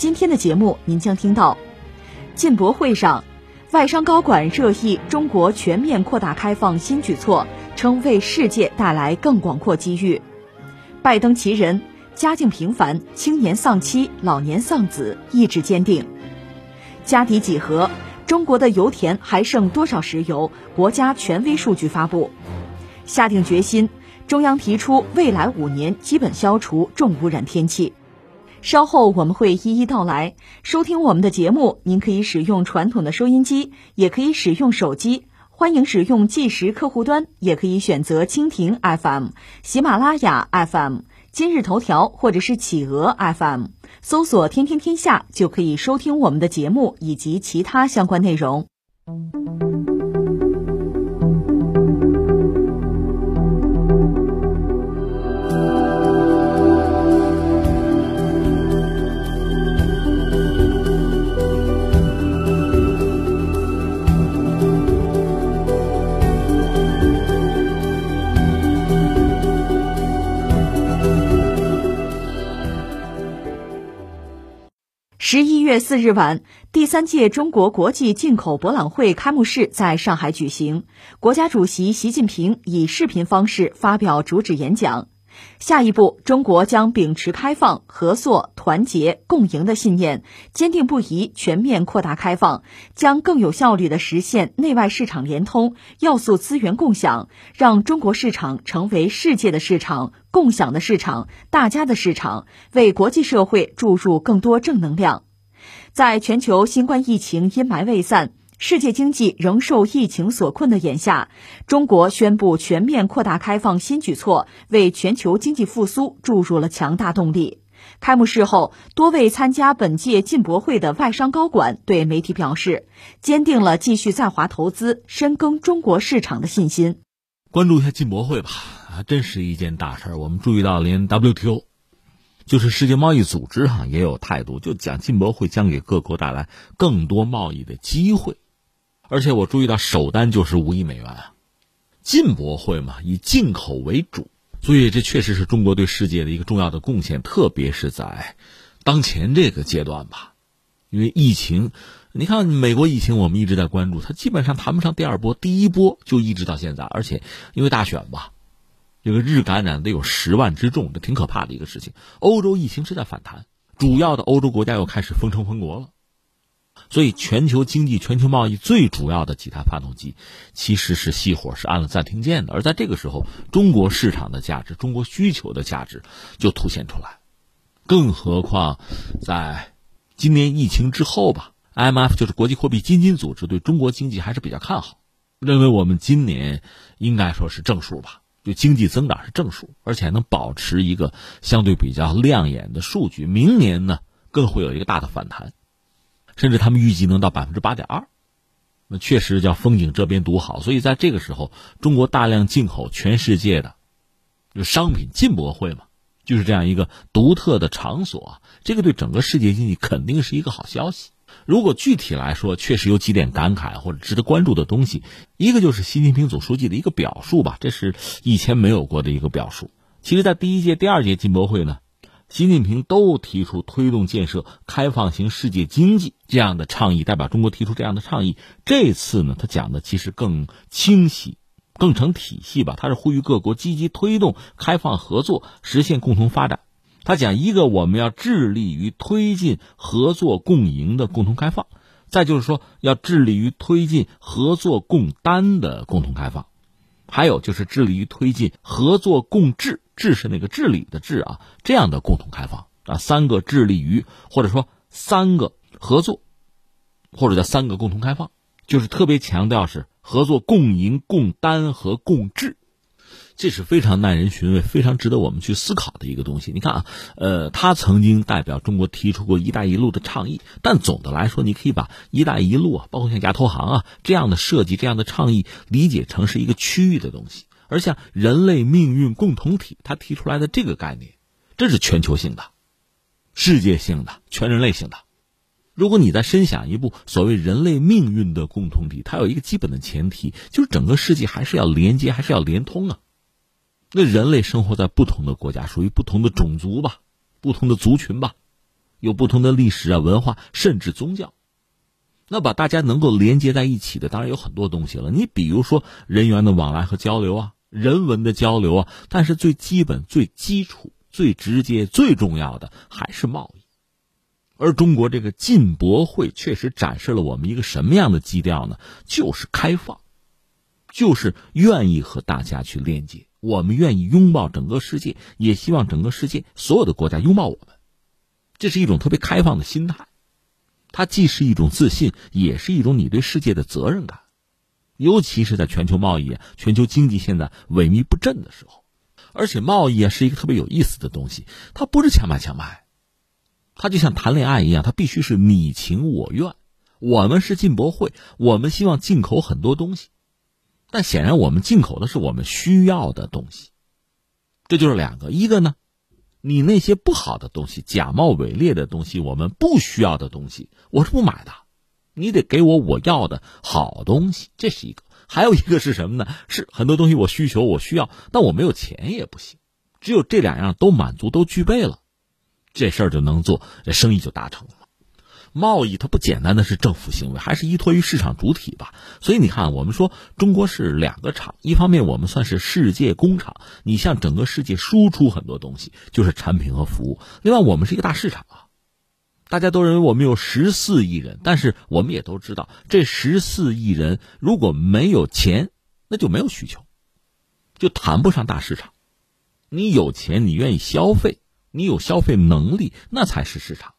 今天的节目，您将听到：进博会上，外商高管热议中国全面扩大开放新举措，称为世界带来更广阔机遇；拜登其人。家境平凡，青年丧妻，老年丧子，意志坚定。家底几何？中国的油田还剩多少石油？国家权威数据发布。下定决心，中央提出未来五年基本消除重污染天气。稍后我们会一一道来。收听我们的节目，您可以使用传统的收音机，也可以使用手机。欢迎使用计时客户端，也可以选择蜻蜓 FM、喜马拉雅 FM。今日头条或者是企鹅 FM，搜索“天天天下”就可以收听我们的节目以及其他相关内容。十一月四日晚，第三届中国国际进口博览会开幕式在上海举行。国家主席习近平以视频方式发表主旨演讲。下一步，中国将秉持开放、合作、团结、共赢的信念，坚定不移全面扩大开放，将更有效率地实现内外市场联通、要素资源共享，让中国市场成为世界的市场、共享的市场、大家的市场，为国际社会注入更多正能量。在全球新冠疫情阴霾未散。世界经济仍受疫情所困的眼下，中国宣布全面扩大开放新举措，为全球经济复苏注入了强大动力。开幕式后，多位参加本届进博会的外商高管对媒体表示，坚定了继续在华投资、深耕中国市场的信心。关注一下进博会吧，还，真是一件大事儿。我们注意到，连 WTO，就是世界贸易组织哈，也有态度，就讲进博会将给各国带来更多贸易的机会。而且我注意到首单就是五亿美元啊，进博会嘛，以进口为主，所以这确实是中国对世界的一个重要的贡献，特别是在当前这个阶段吧。因为疫情，你看美国疫情，我们一直在关注，它基本上谈不上第二波，第一波就一直到现在。而且因为大选吧，这个日感染得有十万之众，这挺可怕的一个事情。欧洲疫情是在反弹，主要的欧洲国家又开始封城封国了。所以，全球经济、全球贸易最主要的几台发动机，其实是熄火，是按了暂停键的。而在这个时候，中国市场的价值、中国需求的价值就凸显出来。更何况，在今年疫情之后吧，IMF 就是国际货币基金组织对中国经济还是比较看好，认为我们今年应该说是正数吧，就经济增长是正数，而且能保持一个相对比较亮眼的数据。明年呢，更会有一个大的反弹。甚至他们预计能到百分之八点二，那确实叫风景这边独好。所以在这个时候，中国大量进口全世界的就商品进博会嘛，就是这样一个独特的场所。这个对整个世界经济肯定是一个好消息。如果具体来说，确实有几点感慨或者值得关注的东西。一个就是习近平总书记的一个表述吧，这是以前没有过的一个表述。其实，在第一届、第二届进博会呢。习近平都提出推动建设开放型世界经济这样的倡议，代表中国提出这样的倡议。这次呢，他讲的其实更清晰、更成体系吧。他是呼吁各国积极推动开放合作，实现共同发展。他讲一个，我们要致力于推进合作共赢的共同开放；再就是说，要致力于推进合作共担的共同开放；还有就是致力于推进合作共治。治是那个治理的治啊，这样的共同开放啊，三个致力于或者说三个合作，或者叫三个共同开放，就是特别强调是合作共赢、共担和共治。这是非常耐人寻味、非常值得我们去思考的一个东西。你看啊，呃，他曾经代表中国提出过“一带一路”的倡议，但总的来说，你可以把“一带一路”啊，包括像亚投行啊这样的设计、这样的倡议，理解成是一个区域的东西。而像人类命运共同体，他提出来的这个概念，这是全球性的、世界性的、全人类性的。如果你再深想一步，所谓人类命运的共同体，它有一个基本的前提，就是整个世界还是要连接，还是要连通啊。那人类生活在不同的国家，属于不同的种族吧，不同的族群吧，有不同的历史啊、文化，甚至宗教。那把大家能够连接在一起的，当然有很多东西了。你比如说人员的往来和交流啊，人文的交流啊，但是最基本、最基础、最直接、最重要的还是贸易。而中国这个进博会确实展示了我们一个什么样的基调呢？就是开放，就是愿意和大家去链接。我们愿意拥抱整个世界，也希望整个世界所有的国家拥抱我们。这是一种特别开放的心态，它既是一种自信，也是一种你对世界的责任感。尤其是在全球贸易、全球经济现在萎靡不振的时候，而且贸易啊是一个特别有意思的东西，它不是强买强卖，它就像谈恋爱一样，它必须是你情我愿。我们是进博会，我们希望进口很多东西。但显然，我们进口的是我们需要的东西，这就是两个。一个呢，你那些不好的东西、假冒伪劣的东西、我们不需要的东西，我是不买的。你得给我我要的好东西，这是一个。还有一个是什么呢？是很多东西我需求、我需要，但我没有钱也不行。只有这两样都满足、都具备了，这事儿就能做，这生意就达成了。贸易它不简单的是政府行为，还是依托于市场主体吧。所以你看，我们说中国是两个厂，一方面我们算是世界工厂，你向整个世界输出很多东西，就是产品和服务；另外，我们是一个大市场啊。大家都认为我们有十四亿人，但是我们也都知道，这十四亿人如果没有钱，那就没有需求，就谈不上大市场。你有钱，你愿意消费，你有消费能力，那才是市场。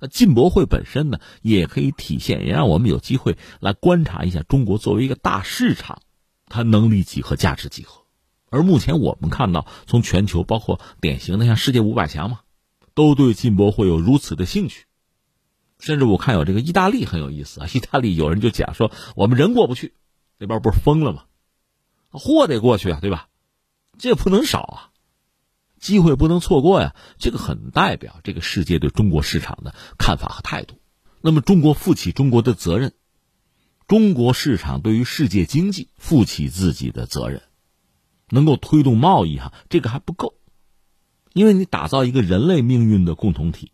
那进博会本身呢，也可以体现，也让我们有机会来观察一下中国作为一个大市场，它能力几何、价值几何。而目前我们看到，从全球包括典型的像世界五百强嘛，都对进博会有如此的兴趣。甚至我看有这个意大利很有意思啊，意大利有人就讲说，我们人过不去，那边不是封了吗？货得过去啊，对吧？这不能少啊。机会不能错过呀！这个很代表这个世界对中国市场的看法和态度。那么，中国负起中国的责任，中国市场对于世界经济负起自己的责任，能够推动贸易哈，这个还不够，因为你打造一个人类命运的共同体，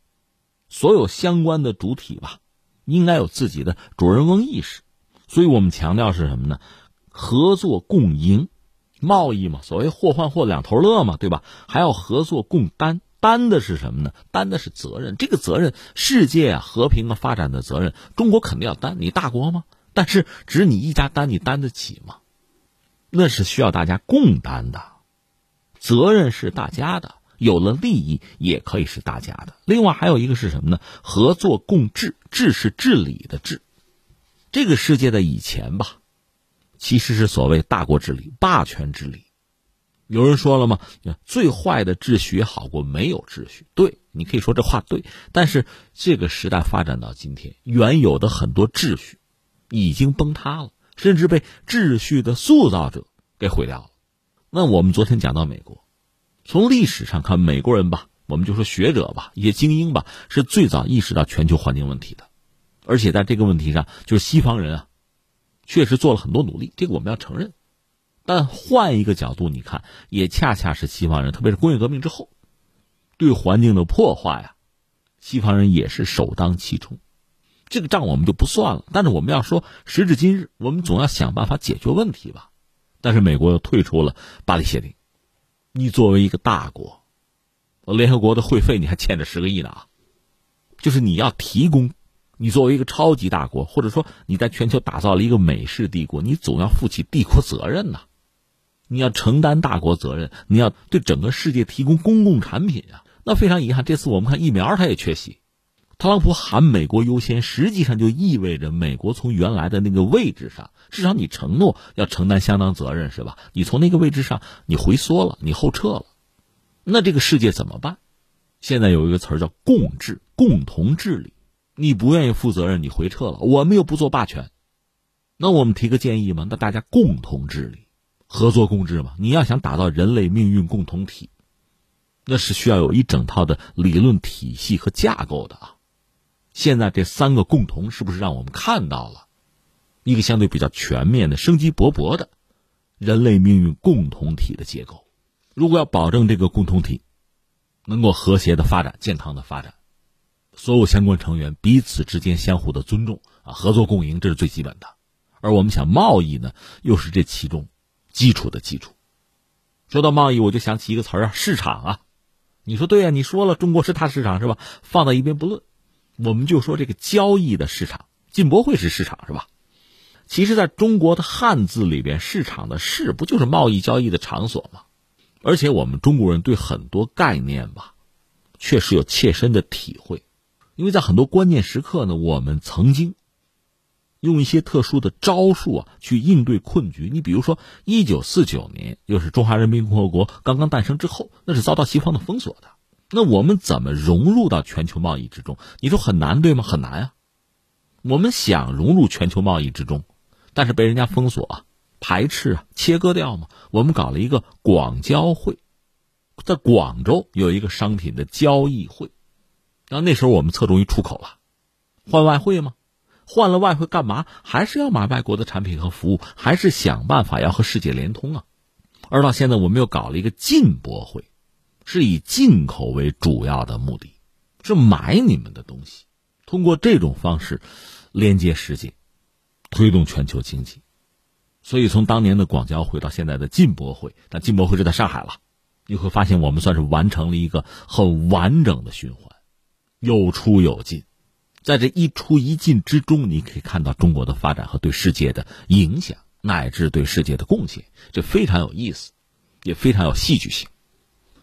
所有相关的主体吧，应该有自己的主人翁意识。所以我们强调是什么呢？合作共赢。贸易嘛，所谓货换货两头乐嘛，对吧？还要合作共担，担的是什么呢？担的是责任。这个责任，世界啊和平啊发展的责任，中国肯定要担。你大国吗？但是只你一家担，你担得起吗？那是需要大家共担的，责任是大家的，有了利益也可以是大家的。另外还有一个是什么呢？合作共治，治是治理的治。这个世界的以前吧。其实是所谓大国治理、霸权治理。有人说了吗？最坏的秩序也好过没有秩序。对，你可以说这话对。但是这个时代发展到今天，原有的很多秩序已经崩塌了，甚至被秩序的塑造者给毁掉了。那我们昨天讲到美国，从历史上看，美国人吧，我们就说学者吧，一些精英吧，是最早意识到全球环境问题的，而且在这个问题上，就是西方人啊。确实做了很多努力，这个我们要承认。但换一个角度，你看，也恰恰是西方人，特别是工业革命之后，对环境的破坏啊，西方人也是首当其冲。这个账我们就不算了。但是我们要说，时至今日，我们总要想办法解决问题吧。但是美国又退出了巴黎协定，你作为一个大国，联合国的会费你还欠着十个亿呢啊，就是你要提供。你作为一个超级大国，或者说你在全球打造了一个美式帝国，你总要负起帝国责任呐，你要承担大国责任，你要对整个世界提供公共产品啊。那非常遗憾，这次我们看疫苗它也缺席，特朗普喊美国优先，实际上就意味着美国从原来的那个位置上，至少你承诺要承担相当责任，是吧？你从那个位置上你回缩了，你后撤了，那这个世界怎么办？现在有一个词儿叫共治，共同治理。你不愿意负责任，你回撤了，我们又不做霸权，那我们提个建议嘛？那大家共同治理，合作共治嘛？你要想打造人类命运共同体，那是需要有一整套的理论体系和架构的啊。现在这三个共同是不是让我们看到了一个相对比较全面的、生机勃勃的人类命运共同体的结构？如果要保证这个共同体能够和谐的发展、健康的发展，所有相关成员彼此之间相互的尊重啊，合作共赢，这是最基本的。而我们想贸易呢，又是这其中基础的基础。说到贸易，我就想起一个词儿啊，市场啊。你说对呀，你说了中国是大市场是吧？放到一边不论。我们就说这个交易的市场，进博会是市场是吧？其实，在中国的汉字里边，市场的“市”不就是贸易交易的场所吗？而且，我们中国人对很多概念吧，确实有切身的体会，因为在很多关键时刻呢，我们曾经用一些特殊的招数啊，去应对困局。你比如说，一九四九年，又是中华人民共和国刚刚诞生之后，那是遭到西方的封锁的。那我们怎么融入到全球贸易之中？你说很难对吗？很难啊！我们想融入全球贸易之中，但是被人家封锁啊、排斥啊、切割掉嘛。我们搞了一个广交会，在广州有一个商品的交易会。然后那时候我们侧重于出口了，换外汇吗？换了外汇干嘛？还是要买外国的产品和服务，还是想办法要和世界联通啊？而到现在，我们又搞了一个进博会。是以进口为主要的目的，是买你们的东西，通过这种方式连接世界，推动全球经济。所以从当年的广交会到现在的进博会，但进博会是在上海了，你会发现我们算是完成了一个很完整的循环，有出有进，在这一出一进之中，你可以看到中国的发展和对世界的影响，乃至对世界的贡献，这非常有意思，也非常有戏剧性。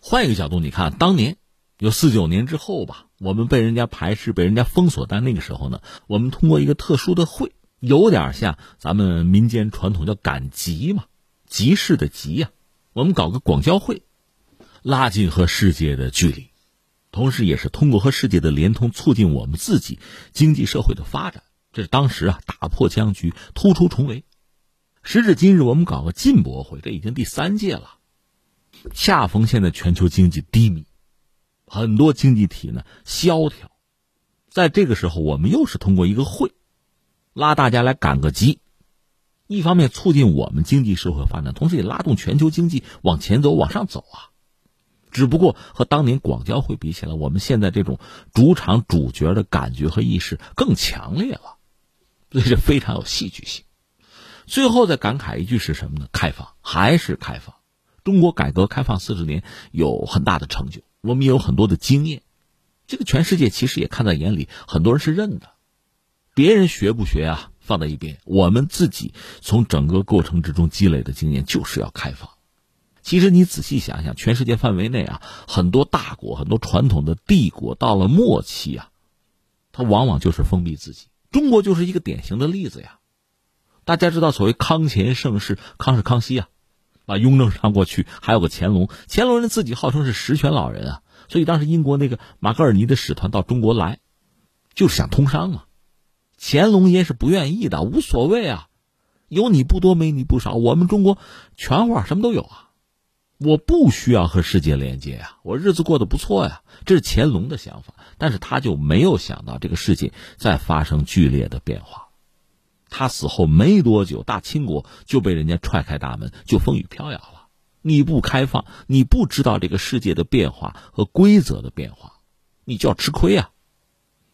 换一个角度，你看，当年有四九年之后吧，我们被人家排斥，被人家封锁，但那个时候呢，我们通过一个特殊的会，有点像咱们民间传统叫赶集嘛，集市的集呀，我们搞个广交会，拉近和世界的距离，同时也是通过和世界的联通，促进我们自己经济社会的发展。这是当时啊，打破僵局，突出重围。时至今日，我们搞个进博会，这已经第三届了。恰逢现在全球经济低迷，很多经济体呢萧条，在这个时候，我们又是通过一个会，拉大家来赶个集，一方面促进我们经济社会发展，同时也拉动全球经济往前走、往上走啊。只不过和当年广交会比起来，我们现在这种主场主角的感觉和意识更强烈了，所以这非常有戏剧性。最后再感慨一句是什么呢？开放还是开放。中国改革开放四十年有很大的成就，我们也有很多的经验，这个全世界其实也看在眼里，很多人是认的。别人学不学啊，放在一边，我们自己从整个过程之中积累的经验就是要开放。其实你仔细想想，全世界范围内啊，很多大国、很多传统的帝国到了末期啊，它往往就是封闭自己。中国就是一个典型的例子呀。大家知道，所谓康乾盛世，康是康熙啊。把雍正上过去，还有个乾隆，乾隆人自己号称是十全老人啊，所以当时英国那个马格尔尼的使团到中国来，就是想通商嘛。乾隆爷是不愿意的，无所谓啊，有你不多，没你不少，我们中国全话什么都有啊，我不需要和世界连接啊，我日子过得不错呀，这是乾隆的想法，但是他就没有想到这个世界在发生剧烈的变化。他死后没多久，大清国就被人家踹开大门，就风雨飘摇了。你不开放，你不知道这个世界的变化和规则的变化，你就要吃亏啊。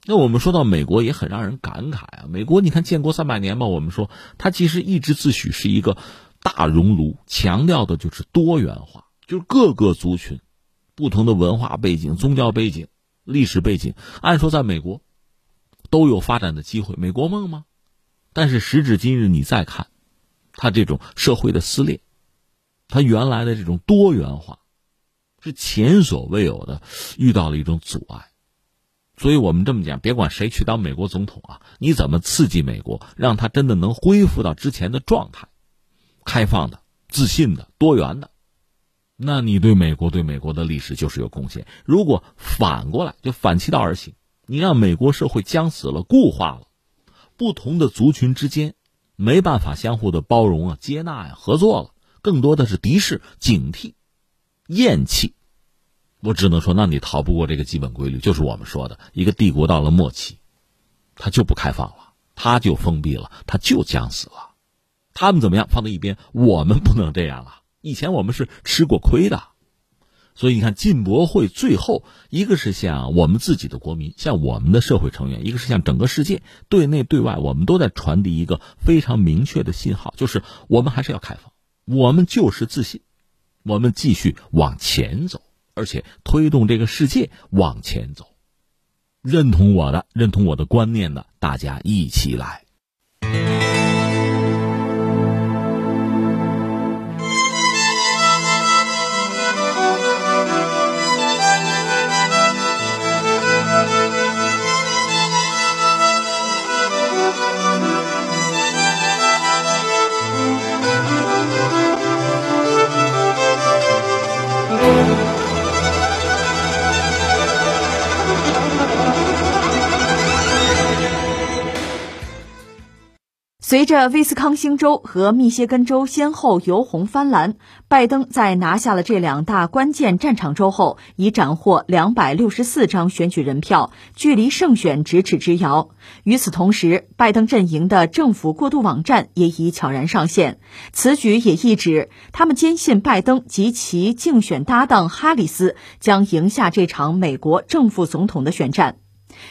那我们说到美国也很让人感慨啊。美国，你看建国三百年嘛，我们说它其实一直自诩是一个大熔炉，强调的就是多元化，就是各个族群、不同的文化背景、宗教背景、历史背景，按说在美国都有发展的机会。美国梦吗？但是时至今日，你再看，他这种社会的撕裂，他原来的这种多元化，是前所未有的遇到了一种阻碍，所以我们这么讲，别管谁去当美国总统啊，你怎么刺激美国，让他真的能恢复到之前的状态，开放的、自信的、多元的，那你对美国、对美国的历史就是有贡献。如果反过来，就反其道而行，你让美国社会僵死了、固化了，不同的族群之间没办法相互的包容啊、接纳呀、合作了，更多的是敌视、警惕、厌弃。我只能说，那你逃不过这个基本规律，就是我们说的一个帝国到了末期，它就不开放了，它就封闭了，它就僵死了。他们怎么样放在一边，我们不能这样啊！以前我们是吃过亏的，所以你看，进博会最后一个是向我们自己的国民，向我们的社会成员，一个是向整个世界，对内对外，我们都在传递一个非常明确的信号，就是我们还是要开放，我们就是自信，我们继续往前走。而且推动这个世界往前走，认同我的、认同我的观念的，大家一起来。随着威斯康星州和密歇根州先后由红翻蓝，拜登在拿下了这两大关键战场州后，已斩获两百六十四张选举人票，距离胜选咫尺之遥。与此同时，拜登阵营的政府过渡网站也已悄然上线。此举也意指，他们坚信拜登及其竞选搭档哈里斯将赢下这场美国正副总统的选战。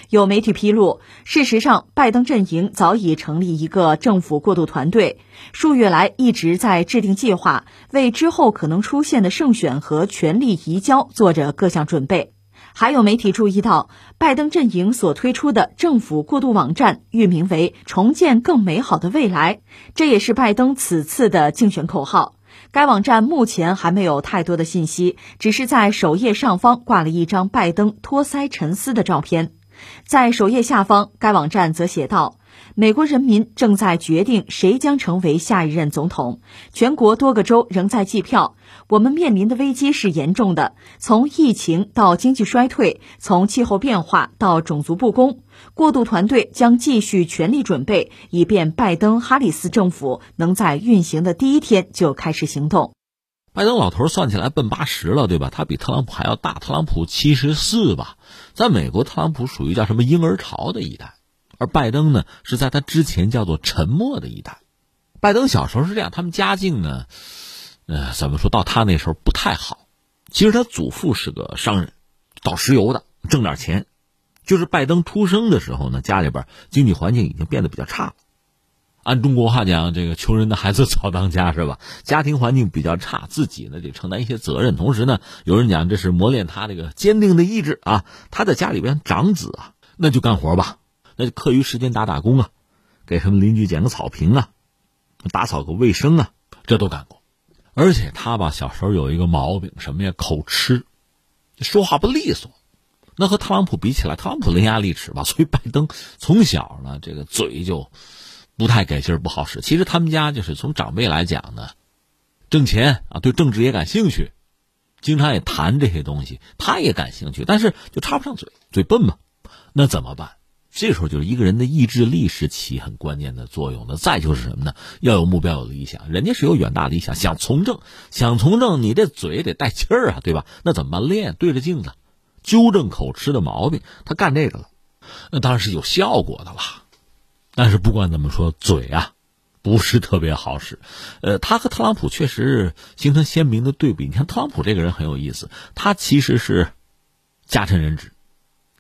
有媒体披露，事实上，拜登阵营早已成立一个政府过渡团队，数月来一直在制定计划，为之后可能出现的胜选和权力移交做着各项准备。还有媒体注意到，拜登阵营所推出的政府过渡网站域名为“重建更美好的未来”，这也是拜登此次的竞选口号。该网站目前还没有太多的信息，只是在首页上方挂了一张拜登托腮沉思的照片。在首页下方，该网站则写道：“美国人民正在决定谁将成为下一任总统。全国多个州仍在计票。我们面临的危机是严重的，从疫情到经济衰退，从气候变化到种族不公。过渡团队将继续全力准备，以便拜登哈里斯政府能在运行的第一天就开始行动。”拜登老头算起来奔八十了，对吧？他比特朗普还要大，特朗普七十四吧。在美国，特朗普属于叫什么婴儿潮的一代，而拜登呢是在他之前叫做沉默的一代。拜登小时候是这样，他们家境呢，呃，怎么说到他那时候不太好。其实他祖父是个商人，倒石油的，挣点钱。就是拜登出生的时候呢，家里边经济环境已经变得比较差了。按中国话讲，这个穷人的孩子早当家是吧？家庭环境比较差，自己呢得承担一些责任。同时呢，有人讲这是磨练他这个坚定的意志啊。他在家里边长子啊，那就干活吧，那就课余时间打打工啊，给什么邻居捡个草坪啊，打扫个卫生啊，这都干过。而且他吧，小时候有一个毛病，什么呀？口吃，说话不利索。那和特朗普比起来，特朗普伶牙俐齿吧，所以拜登从小呢，这个嘴就。不太给劲儿，不好使。其实他们家就是从长辈来讲呢，挣钱啊，对政治也感兴趣，经常也谈这些东西，他也感兴趣，但是就插不上嘴，嘴笨嘛。那怎么办？这时候就是一个人的意志力是起很关键的作用的。再就是什么呢？要有目标，有理想。人家是有远大理想，想从政，想从政，你这嘴得带气儿啊，对吧？那怎么？练，对着镜子，纠正口吃的毛病。他干这个了，那当然是有效果的了。但是不管怎么说，嘴啊，不是特别好使。呃，他和特朗普确实形成鲜明的对比。你看，特朗普这个人很有意思，他其实是家趁人直，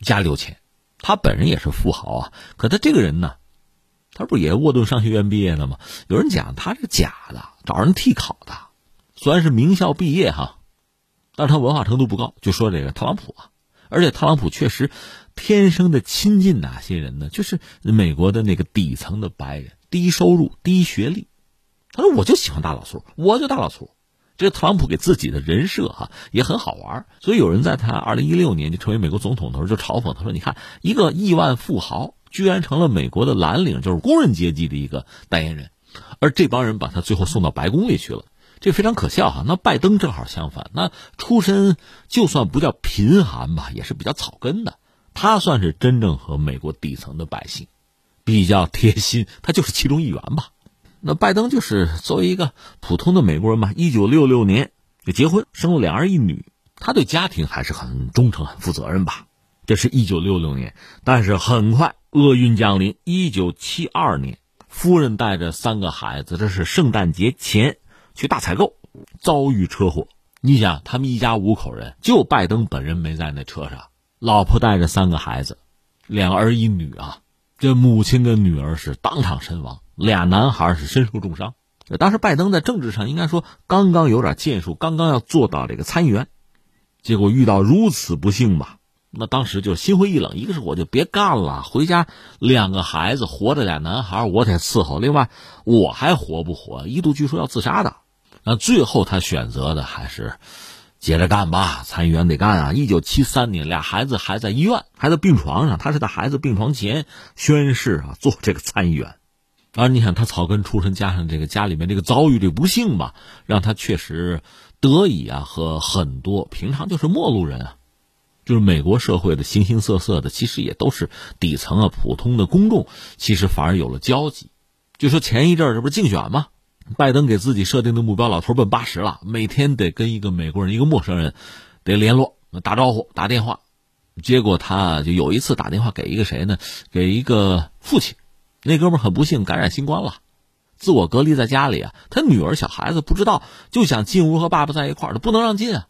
家里有钱，他本人也是富豪啊。可他这个人呢，他不也沃顿商学院毕业的吗？有人讲他是假的，找人替考的。虽然是名校毕业哈，但是他文化程度不高。就说这个特朗普啊，而且特朗普确实。天生的亲近哪些人呢？就是美国的那个底层的白人，低收入、低学历。他说：“我就喜欢大老粗，我就大老粗。”这特朗普给自己的人设哈也很好玩，所以有人在他二零一六年就成为美国总统的时候就嘲讽他说：“你看，一个亿万富豪居然成了美国的蓝领，就是工人阶级的一个代言人，而这帮人把他最后送到白宫里去了，这非常可笑哈。那拜登正好相反，那出身就算不叫贫寒吧，也是比较草根的，他算是真正和美国底层的百姓比较贴心，他就是其中一员吧。”那拜登就是作为一个普通的美国人嘛，一九六六年就结婚，生了两儿一女，他对家庭还是很忠诚、很负责任吧。这是一九六六年，但是很快厄运降临，一九七二年，夫人带着三个孩子，这是圣诞节前去大采购，遭遇车祸。你想，他们一家五口人，就拜登本人没在那车上，老婆带着三个孩子，两儿一女啊，这母亲跟女儿是当场身亡。俩男孩是身受重伤，当时拜登在政治上应该说刚刚有点建树，刚刚要做到这个参议员，结果遇到如此不幸吧，那当时就心灰意冷。一个是我就别干了，回家两个孩子活着俩男孩我得伺候，另外我还活不活？一度据说要自杀的，那最后他选择的还是接着干吧，参议员得干啊。一九七三年，俩孩子还在医院，还在病床上，他是在孩子病床前宣誓啊，做这个参议员。而你想，他草根出身，加上这个家里面这个遭遇这不幸吧，让他确实得以啊和很多平常就是陌路人啊，就是美国社会的形形色色的，其实也都是底层啊普通的公众，其实反而有了交集。就说前一阵这不是竞选吗？拜登给自己设定的目标，老头奔八十了，每天得跟一个美国人、一个陌生人得联络、打招呼、打电话。结果他就有一次打电话给一个谁呢？给一个父亲。那哥们很不幸感染新冠了，自我隔离在家里啊。他女儿小孩子不知道，就想进屋和爸爸在一块儿，他不能让进啊，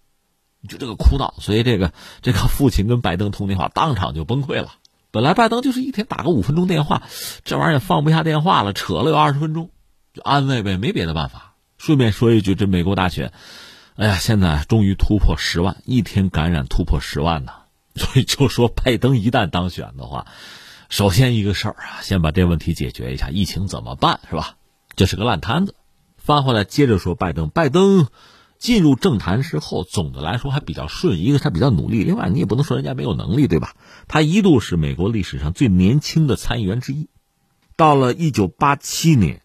就这个哭闹。所以这个这个父亲跟拜登通电话，当场就崩溃了。本来拜登就是一天打个五分钟电话，这玩意儿放不下电话了，扯了有二十分钟，就安慰呗，没别的办法。顺便说一句，这美国大选，哎呀，现在终于突破十万，一天感染突破十万呢。所以就说拜登一旦当选的话。首先一个事儿啊，先把这问题解决一下，疫情怎么办是吧？这是个烂摊子。翻回来接着说，拜登，拜登进入政坛之后，总的来说还比较顺。一个他比较努力，另外你也不能说人家没有能力，对吧？他一度是美国历史上最年轻的参议员之一。到了一九八七年，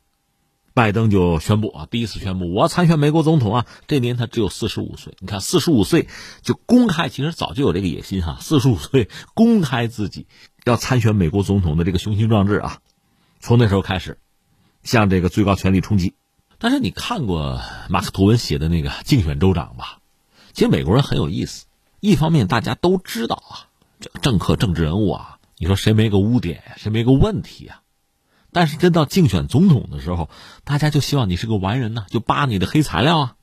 拜登就宣布啊，第一次宣布我要参选美国总统啊。这年他只有四十五岁，你看四十五岁就公开，其实早就有这个野心哈。四十五岁公开自己。要参选美国总统的这个雄心壮志啊，从那时候开始，向这个最高权力冲击。但是你看过马克吐温写的那个竞选州长吧？其实美国人很有意思，一方面大家都知道啊，这个政客、政治人物啊，你说谁没个污点，谁没个问题啊？但是真到竞选总统的时候，大家就希望你是个完人呢，就扒你的黑材料啊。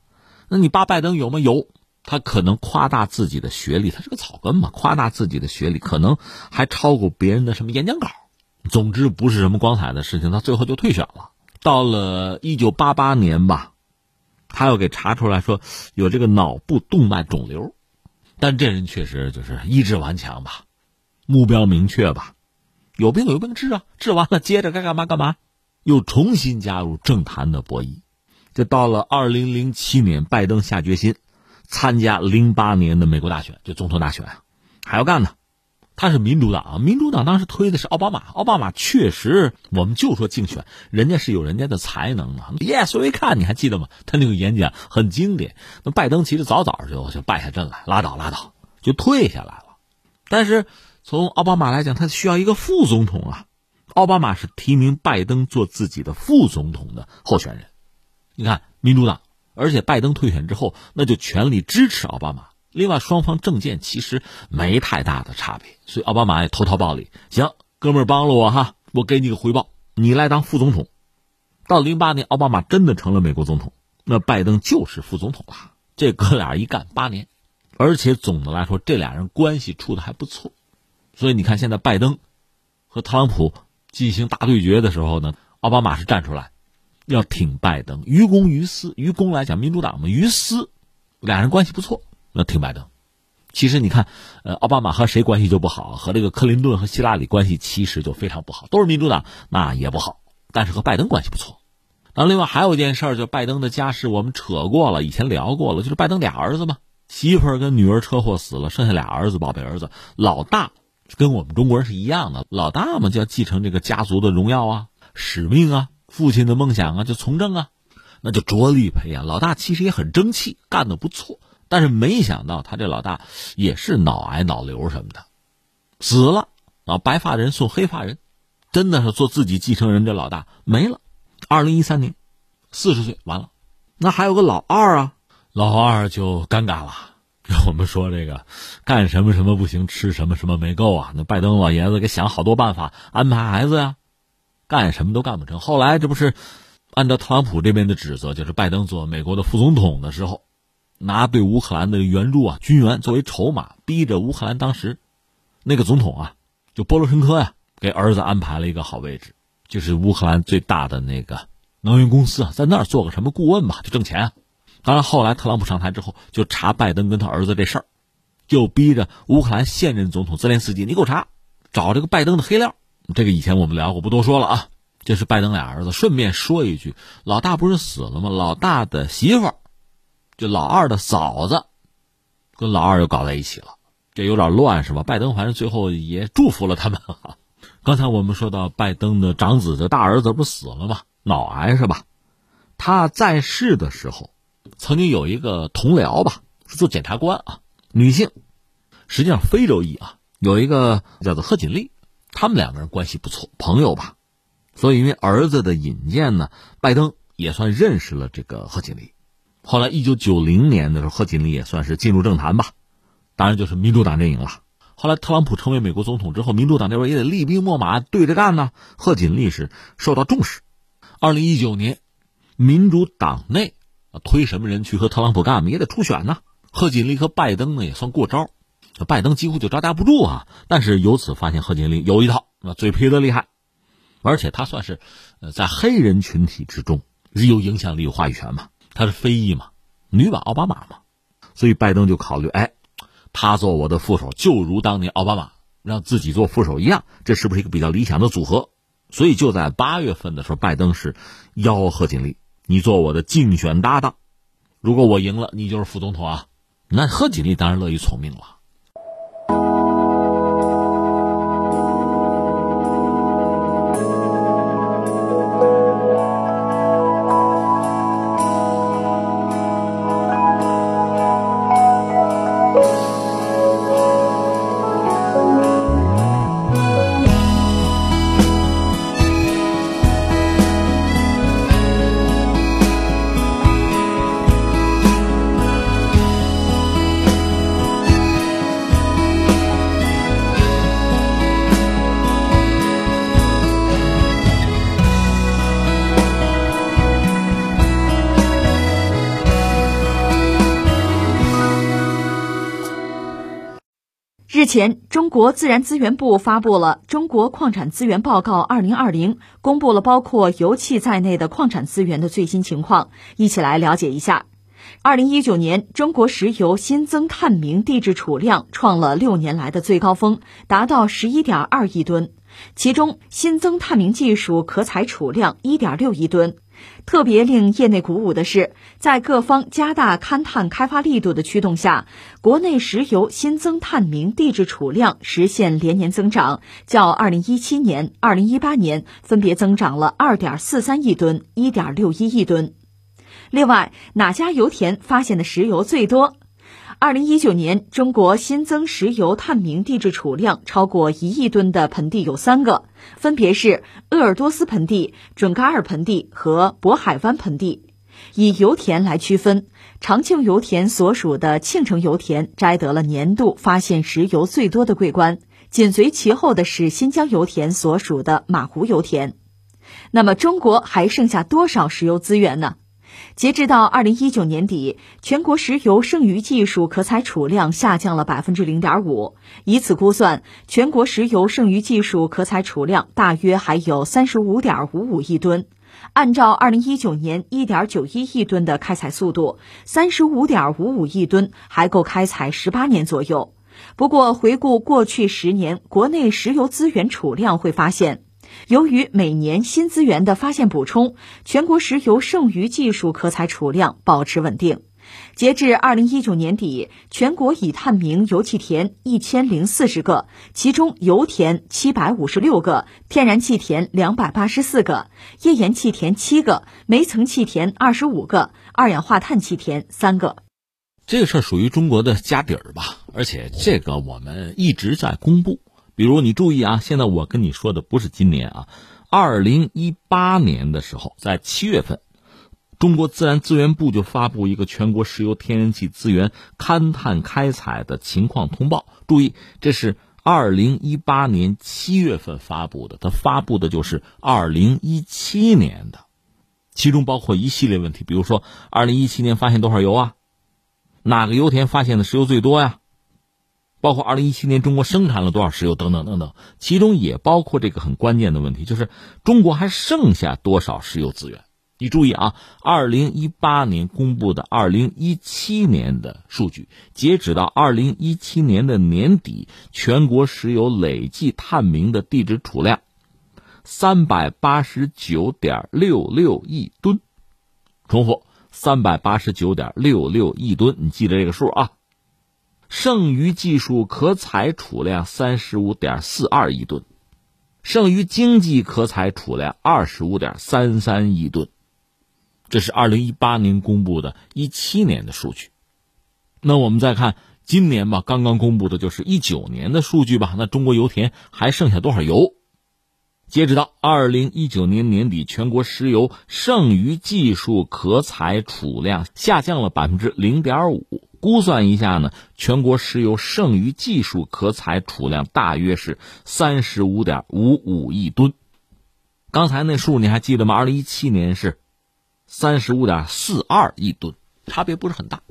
那你扒拜登有吗？有。他可能夸大自己的学历，他是个草根嘛，夸大自己的学历，可能还超过别人的什么演讲稿。总之不是什么光彩的事情，他最后就退选了。到了一九八八年吧，他又给查出来说有这个脑部动脉肿瘤，但这人确实就是意志顽强吧，目标明确吧，有病有病治啊，治完了接着该干嘛干嘛，又重新加入政坛的博弈。就到了二零零七年，拜登下决心。参加零八年的美国大选，就总统大选，还要干呢。他是民主党，民主党当时推的是奥巴马。奥巴马确实，我们就说竞选，人家是有人家的才能啊。耶，所以看，你还记得吗？他那个演讲很经典。那拜登其实早早就就败下阵来，拉倒拉倒，就退下来了。但是从奥巴马来讲，他需要一个副总统啊。奥巴马是提名拜登做自己的副总统的候选人。你看，民主党。而且拜登退选之后，那就全力支持奥巴马。另外，双方政见其实没太大的差别，所以奥巴马也投桃报李。行，哥们儿帮了我哈，我给你个回报，你来当副总统。到零八年，奥巴马真的成了美国总统，那拜登就是副总统了。这哥俩一干八年，而且总的来说，这俩人关系处的还不错。所以你看，现在拜登和特朗普进行大对决的时候呢，奥巴马是站出来。要挺拜登，于公于私。于公来讲，民主党嘛；于私，俩人关系不错，那挺拜登。其实你看，呃，奥巴马和谁关系就不好？和这个克林顿和希拉里关系其实就非常不好，都是民主党，那也不好。但是和拜登关系不错。那另外还有一件事儿，就拜登的家事，我们扯过了，以前聊过了，就是拜登俩儿子嘛，媳妇儿跟女儿车祸死了，剩下俩儿子，宝贝儿子，老大跟我们中国人是一样的，老大嘛就要继承这个家族的荣耀啊、使命啊、父亲的梦想啊，就从政啊，那就着力培养。老大其实也很争气，干得不错，但是没想到他这老大也是脑癌、脑瘤什么的，死了啊，白发人送黑发人，真的是做自己继承人，这老大没了。二零一三年，四十岁完了，那还有个老二啊，老二就尴尬了。我们说这个干什么什么不行，吃什么什么没够啊。那拜登老爷子给想好多办法安排孩子呀，干什么都干不成。后来这不是按照特朗普这边的指责，就是拜登做美国的副总统的时候，拿对乌克兰的援助啊军援作为筹码，逼着乌克兰当时那个总统啊，就波罗申科呀，给儿子安排了一个好位置。就是乌克兰最大的那个能源公司啊，在那儿做个什么顾问吧，就挣钱。当然，后来特朗普上台之后，就查拜登跟他儿子这事儿，就逼着乌克兰现任总统泽连斯基，你给我查，找这个拜登的黑料。这个以前我们聊过，不多说了啊。这是拜登俩儿子。顺便说一句，老大不是死了吗？老大的媳妇儿，就老二的嫂子，跟老二又搞在一起了，这有点乱是吧？拜登反正最后也祝福了他们。刚才我们说到拜登的长子的大儿子不死了吗？脑癌是吧？他在世的时候，曾经有一个同僚吧，是做检察官啊，女性，实际上非洲裔啊，有一个叫做贺锦丽，他们两个人关系不错，朋友吧。所以因为儿子的引荐呢，拜登也算认识了这个贺锦丽。后来一九九零年的时候，贺锦丽也算是进入政坛吧，当然就是民主党阵营了。后来特朗普成为美国总统之后，民主党这边也得厉兵秣马对着干呢。贺锦丽是受到重视。二零一九年，民主党内推什么人去和特朗普干嘛，也得初选呢。贺锦丽和拜登呢也算过招，拜登几乎就招架不住啊。但是由此发现贺锦丽有一套，那嘴皮子厉害，而且他算是呃在黑人群体之中有影响力、有话语权嘛。他是非裔嘛，女版奥巴马嘛，所以拜登就考虑哎。他做我的副手，就如当年奥巴马让自己做副手一样，这是不是一个比较理想的组合？所以就在八月份的时候，拜登是邀贺锦丽，你做我的竞选搭档，如果我赢了，你就是副总统啊。那贺锦丽当然乐意从命了。日前，中国自然资源部发布了《中国矿产资源报告（二零二零）》，公布了包括油气在内的矿产资源的最新情况。一起来了解一下。二零一九年，中国石油新增探明地质储量创了六年来的最高峰，达到十一点二亿吨，其中新增探明技术可采储量一点六亿吨。特别令业内鼓舞的是，在各方加大勘探开发力度的驱动下，国内石油新增探明地质储量实现连年增长，较2017年、2018年分别增长了2.43亿吨、1.61亿吨。另外，哪家油田发现的石油最多？二零一九年，中国新增石油探明地质储量超过一亿吨的盆地有三个，分别是鄂尔多斯盆地、准噶尔盆地和渤海湾盆地。以油田来区分，长庆油田所属的庆城油田摘得了年度发现石油最多的桂冠，紧随其后的是新疆油田所属的马湖油田。那么，中国还剩下多少石油资源呢？截至到二零一九年底，全国石油剩余技术可采储量下降了百分之零点五，以此估算，全国石油剩余技术可采储量大约还有三十五点五五亿吨。按照二零一九年一点九一亿吨的开采速度，三十五点五五亿吨还够开采十八年左右。不过，回顾过去十年国内石油资源储量，会发现。由于每年新资源的发现补充，全国石油剩余技术可采储量保持稳定。截至二零一九年底，全国已探明油气田一千零四十个，其中油田七百五十六个，天然气田两百八十四个，页岩气田七个，煤层气田二十五个，二氧化碳气田三个。这个事儿属于中国的家底儿吧，而且这个我们一直在公布。比如你注意啊，现在我跟你说的不是今年啊，二零一八年的时候，在七月份。中国自然资源部就发布一个全国石油天然气资源勘探开采的情况通报。注意，这是二零一八年七月份发布的，它发布的就是二零一七年的，其中包括一系列问题，比如说二零一七年发现多少油啊？哪个油田发现的石油最多呀？包括二零一七年中国生产了多少石油等等等等，其中也包括这个很关键的问题，就是中国还剩下多少石油资源？你注意啊，二零一八年公布的二零一七年的数据，截止到二零一七年的年底，全国石油累计探明的地质储量三百八十九点六六亿吨。重复，三百八十九点六六亿吨，你记得这个数啊。剩余技术可采储量三十五点四二亿吨，剩余经济可采储量二十五点三三亿吨。这是二零一八年公布的一七年的数据，那我们再看今年吧，刚刚公布的就是一九年的数据吧。那中国油田还剩下多少油？截止到二零一九年年底，全国石油剩余技术可采储量下降了百分之零点五。估算一下呢，全国石油剩余技术可采储量大约是三十五点五五亿吨。刚才那数你还记得吗？二零一七年是。三十五点四二亿吨，差别不是很大。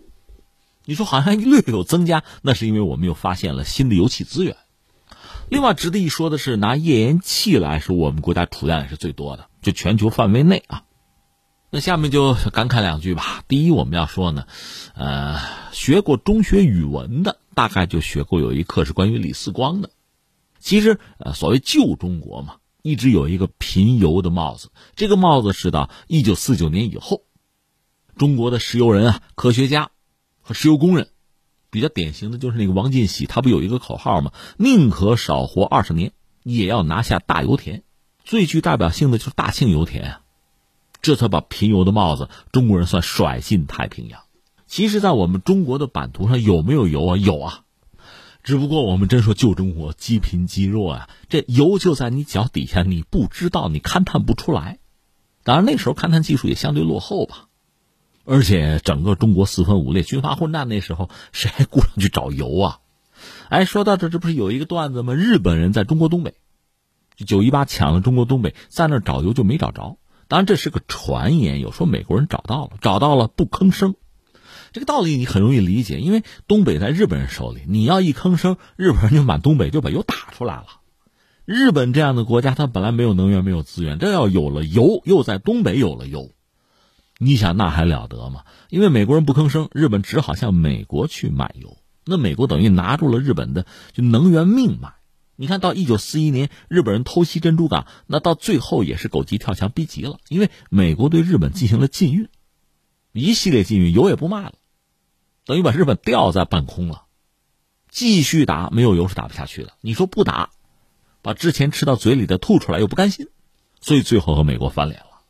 你说好像略有增加，那是因为我们又发现了新的油气资源。另外值得一说的是，拿页岩气来说，我们国家储量也是最多的，就全球范围内啊。那下面就感慨两句吧。第一，我们要说呢，呃，学过中学语文的，大概就学过有一课是关于李四光的。其实，呃，所谓旧中国嘛。一直有一个贫油的帽子，这个帽子是到一九四九年以后，中国的石油人啊、科学家和石油工人，比较典型的就是那个王进喜，他不有一个口号吗？宁可少活二十年，也要拿下大油田。最具代表性的就是大庆油田啊，这才把贫油的帽子中国人算甩进太平洋。其实，在我们中国的版图上有没有油啊？有啊。只不过我们真说旧中国积贫积弱啊，这油就在你脚底下，你不知道，你勘探不出来。当然那时候勘探技术也相对落后吧，而且整个中国四分五裂、军阀混战，那时候谁还顾上去找油啊？哎，说到这，这不是有一个段子吗？日本人在中国东北，九一八抢了中国东北，在那找油就没找着。当然这是个传言，有说美国人找到了，找到了不吭声。这个道理你很容易理解，因为东北在日本人手里，你要一吭声，日本人就满东北就把油打出来了。日本这样的国家，它本来没有能源，没有资源，这要有了油，又在东北有了油，你想那还了得吗？因为美国人不吭声，日本只好向美国去买油，那美国等于拿住了日本的就能源命脉。你看到一九四一年，日本人偷袭珍珠港，那到最后也是狗急跳墙，逼急了，因为美国对日本进行了禁运，一系列禁运，油也不卖了。等于把日本吊在半空了，继续打没有油是打不下去的。你说不打，把之前吃到嘴里的吐出来又不甘心，所以最后和美国翻脸了，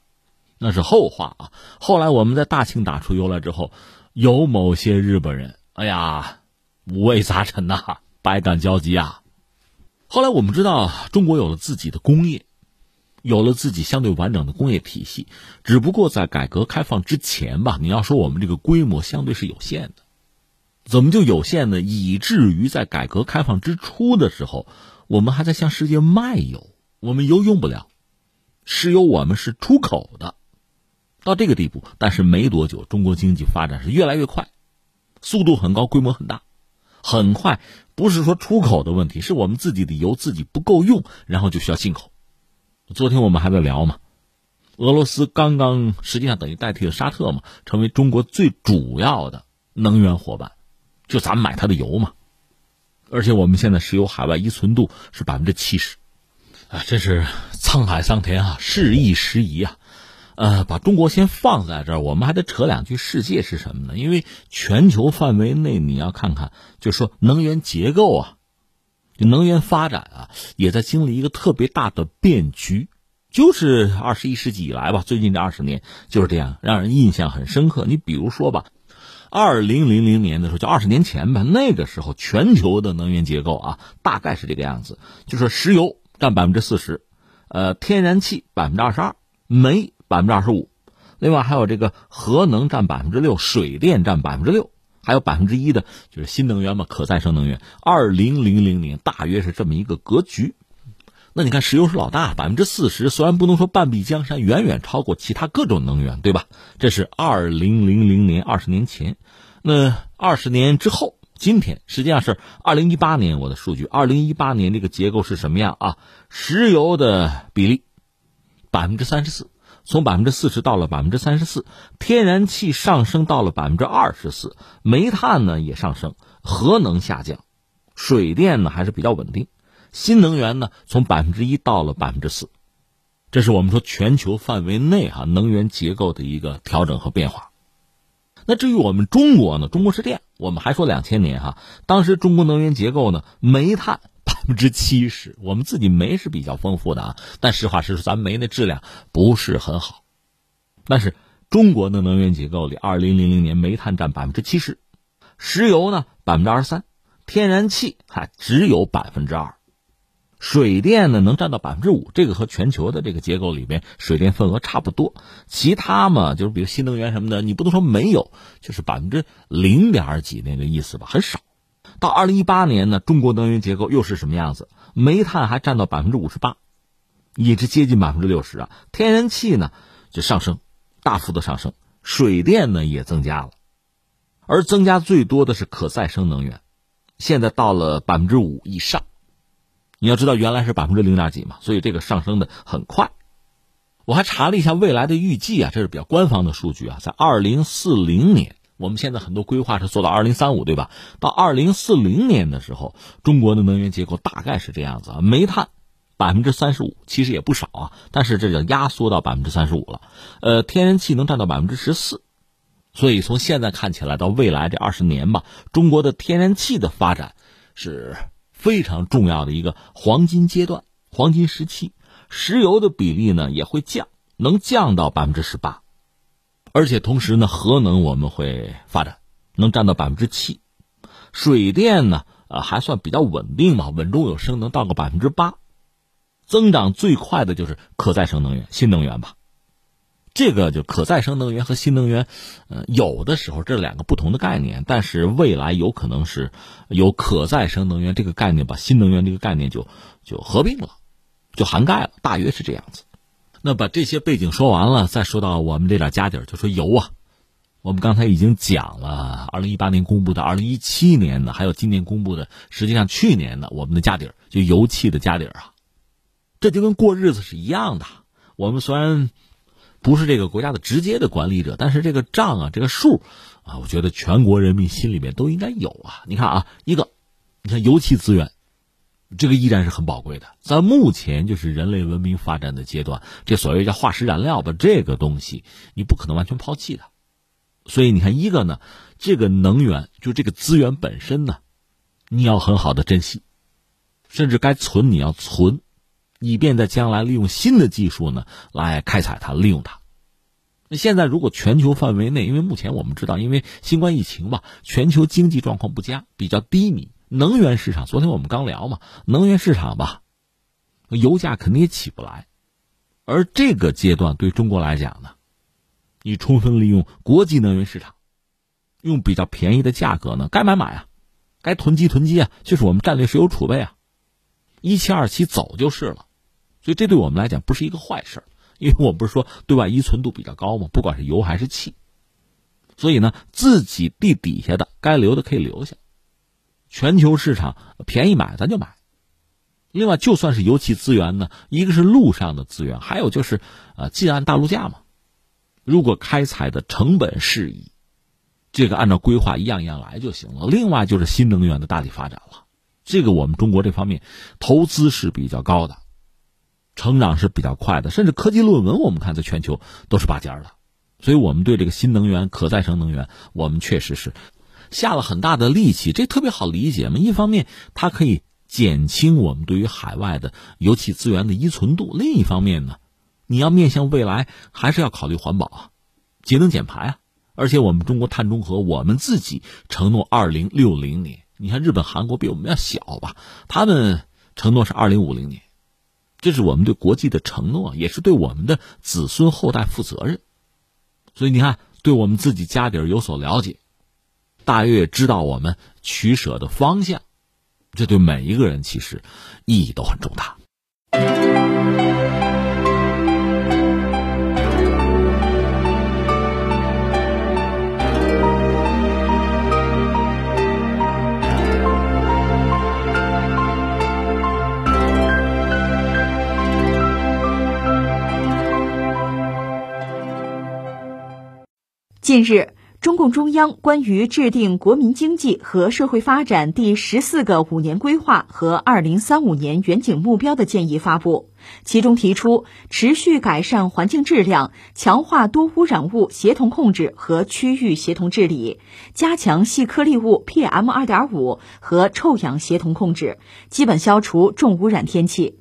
那是后话啊。后来我们在大庆打出油来之后，有某些日本人，哎呀，五味杂陈呐，百感交集啊。后来我们知道，中国有了自己的工业。有了自己相对完整的工业体系，只不过在改革开放之前吧，你要说我们这个规模相对是有限的，怎么就有限呢？以至于在改革开放之初的时候，我们还在向世界卖油，我们油用不了，石油我们是出口的，到这个地步。但是没多久，中国经济发展是越来越快，速度很高，规模很大，很快不是说出口的问题，是我们自己的油自己不够用，然后就需要进口。昨天我们还在聊嘛，俄罗斯刚刚实际上等于代替了沙特嘛，成为中国最主要的能源伙伴，就咱们买它的油嘛。而且我们现在石油海外依存度是百分之七十，啊，真是沧海桑田啊，事易时移啊。呃，把中国先放在这儿，我们还得扯两句世界是什么呢？因为全球范围内，你要看看，就说能源结构啊，能源发展啊，也在经历一个特别大的变局。就是二十一世纪以来吧，最近这二十年就是这样，让人印象很深刻。你比如说吧，二零零零年的时候，就二十年前吧，那个时候全球的能源结构啊，大概是这个样子，就是石油占百分之四十，呃，天然气百分之二十二，煤。百分之二十五，另外还有这个核能占百分之六，水电占百分之六，还有百分之一的就是新能源嘛，可再生能源。二零零零年大约是这么一个格局。那你看，石油是老大，百分之四十，虽然不能说半壁江山，远远超过其他各种能源，对吧？这是二零零零年，二十年前。那二十年之后，今天实际上是二零一八年，我的数据，二零一八年这个结构是什么样啊？石油的比例百分之三十四。从百分之四十到了百分之三十四，天然气上升到了百分之二十四，煤炭呢也上升，核能下降，水电呢还是比较稳定，新能源呢从百分之一到了百分之四，这是我们说全球范围内哈能源结构的一个调整和变化。那至于我们中国呢，中国是电，我们还说两千年哈，当时中国能源结构呢，煤炭。百分之七十，我们自己煤是比较丰富的啊，但实话实说，咱煤的质量不是很好。但是中国的能源结构里，二零零零年煤炭占百分之七十，石油呢百分之二十三，天然气还只有百分之二，水电呢能占到百分之五，这个和全球的这个结构里面水电份额差不多。其他嘛，就是比如新能源什么的，你不能说没有，就是百分之零点几那个意思吧，很少。到二零一八年呢，中国能源结构又是什么样子？煤炭还占到百分之五十八，也是接近百分之六十啊。天然气呢就上升，大幅的上升，水电呢也增加了，而增加最多的是可再生能源，现在到了百分之五以上。你要知道，原来是百分之零点几嘛，所以这个上升的很快。我还查了一下未来的预计啊，这是比较官方的数据啊，在二零四零年。我们现在很多规划是做到二零三五，对吧？到二零四零年的时候，中国的能源结构大概是这样子啊：煤炭百分之三十五，其实也不少啊，但是这叫压缩到百分之三十五了。呃，天然气能占到百分之十四，所以从现在看起来到未来这二十年吧，中国的天然气的发展是非常重要的一个黄金阶段、黄金时期。石油的比例呢也会降，能降到百分之十八。而且同时呢，核能我们会发展，能占到百分之七，水电呢，呃，还算比较稳定嘛，稳中有升，能到个百分之八，增长最快的就是可再生能源、新能源吧。这个就可再生能源和新能源，呃，有的时候这两个不同的概念，但是未来有可能是有可再生能源这个概念把新能源这个概念就就合并了，就涵盖了，大约是这样子。那把这些背景说完了，再说到我们这点家底儿，就说油啊。我们刚才已经讲了，二零一八年公布的，二零一七年的，还有今年公布的，实际上去年的我们的家底儿，就油气的家底儿啊。这就跟过日子是一样的。我们虽然不是这个国家的直接的管理者，但是这个账啊，这个数啊，我觉得全国人民心里面都应该有啊。你看啊，一个，你看油气资源。这个依然是很宝贵的，在目前就是人类文明发展的阶段，这所谓叫化石燃料吧，这个东西你不可能完全抛弃它。所以你看，一个呢，这个能源就这个资源本身呢，你要很好的珍惜，甚至该存你要存，以便在将来利用新的技术呢来开采它、利用它。那现在如果全球范围内，因为目前我们知道，因为新冠疫情吧，全球经济状况不佳，比较低迷。能源市场，昨天我们刚聊嘛，能源市场吧，油价肯定也起不来，而这个阶段对中国来讲呢，你充分利用国际能源市场，用比较便宜的价格呢，该买买啊，该囤积囤积啊，就是我们战略石油储备啊，一期二期走就是了，所以这对我们来讲不是一个坏事因为我不是说对外依存度比较高嘛，不管是油还是气，所以呢，自己地底下的该留的可以留下。全球市场便宜买咱就买，另外就算是油气资源呢，一个是陆上的资源，还有就是呃近岸大陆架嘛。如果开采的成本适宜，这个按照规划一样一样来就行了。另外就是新能源的大力发展了，这个我们中国这方面投资是比较高的，成长是比较快的，甚至科技论文我们看在全球都是拔尖的。所以，我们对这个新能源、可再生能源，我们确实是下了很大的力气。这特别好理解嘛。一方面，它可以减轻我们对于海外的油气资源的依存度；另一方面呢，你要面向未来，还是要考虑环保啊，节能减排啊。而且，我们中国碳中和，我们自己承诺二零六零年。你看，日本、韩国比我们要小吧？他们承诺是二零五零年，这是我们对国际的承诺，也是对我们的子孙后代负责任。所以你看，对我们自己家底儿有所了解，大约知道我们取舍的方向，这对每一个人其实意义都很重大。近日，中共中央关于制定国民经济和社会发展第十四个五年规划和二零三五年远景目标的建议发布，其中提出持续改善环境质量，强化多污染物协同控制和区域协同治理，加强细颗粒物 PM 二点五和臭氧协同控制，基本消除重污染天气。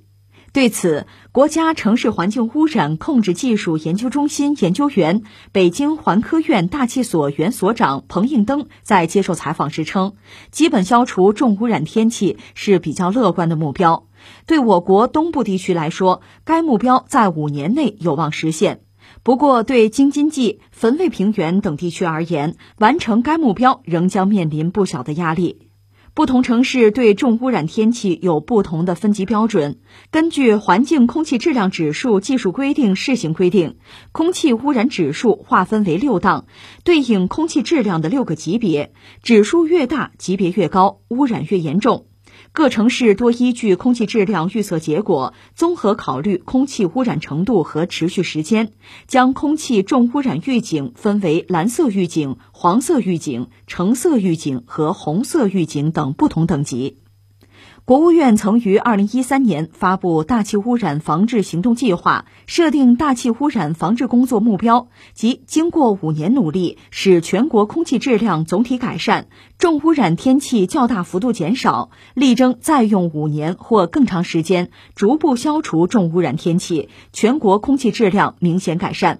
对此，国家城市环境污染控制技术研究中心研究员、北京环科院大气所原所长彭应登在接受采访时称，基本消除重污染天气是比较乐观的目标。对我国东部地区来说，该目标在五年内有望实现。不过，对京津冀、汾渭平原等地区而言，完成该目标仍将面临不小的压力。不同城市对重污染天气有不同的分级标准。根据《环境空气质量指数技术规定（试行规定）》，空气污染指数划分为六档，对应空气质量的六个级别，指数越大，级别越高，污染越严重。各城市多依据空气质量预测结果，综合考虑空气污染程度和持续时间，将空气重污染预警分为蓝色预警、黄色预警、橙色预警和红色预警等不同等级。国务院曾于二零一三年发布《大气污染防治行动计划》，设定大气污染防治工作目标，即经过五年努力，使全国空气质量总体改善，重污染天气较大幅度减少，力争再用五年或更长时间，逐步消除重污染天气，全国空气质量明显改善。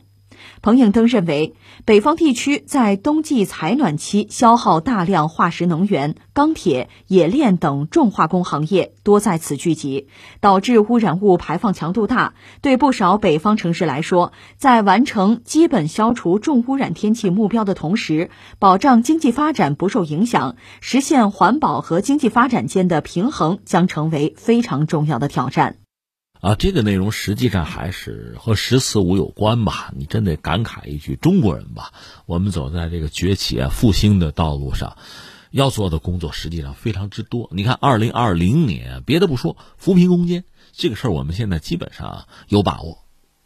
彭应登认为，北方地区在冬季采暖期消耗大量化石能源，钢铁、冶炼等重化工行业多在此聚集，导致污染物排放强度大。对不少北方城市来说，在完成基本消除重污染天气目标的同时，保障经济发展不受影响，实现环保和经济发展间的平衡，将成为非常重要的挑战。啊，这个内容实际上还是和“十四五”有关吧？你真得感慨一句，中国人吧，我们走在这个崛起啊、复兴的道路上，要做的工作实际上非常之多。你看，二零二零年，别的不说，扶贫攻坚这个事儿，我们现在基本上有把握，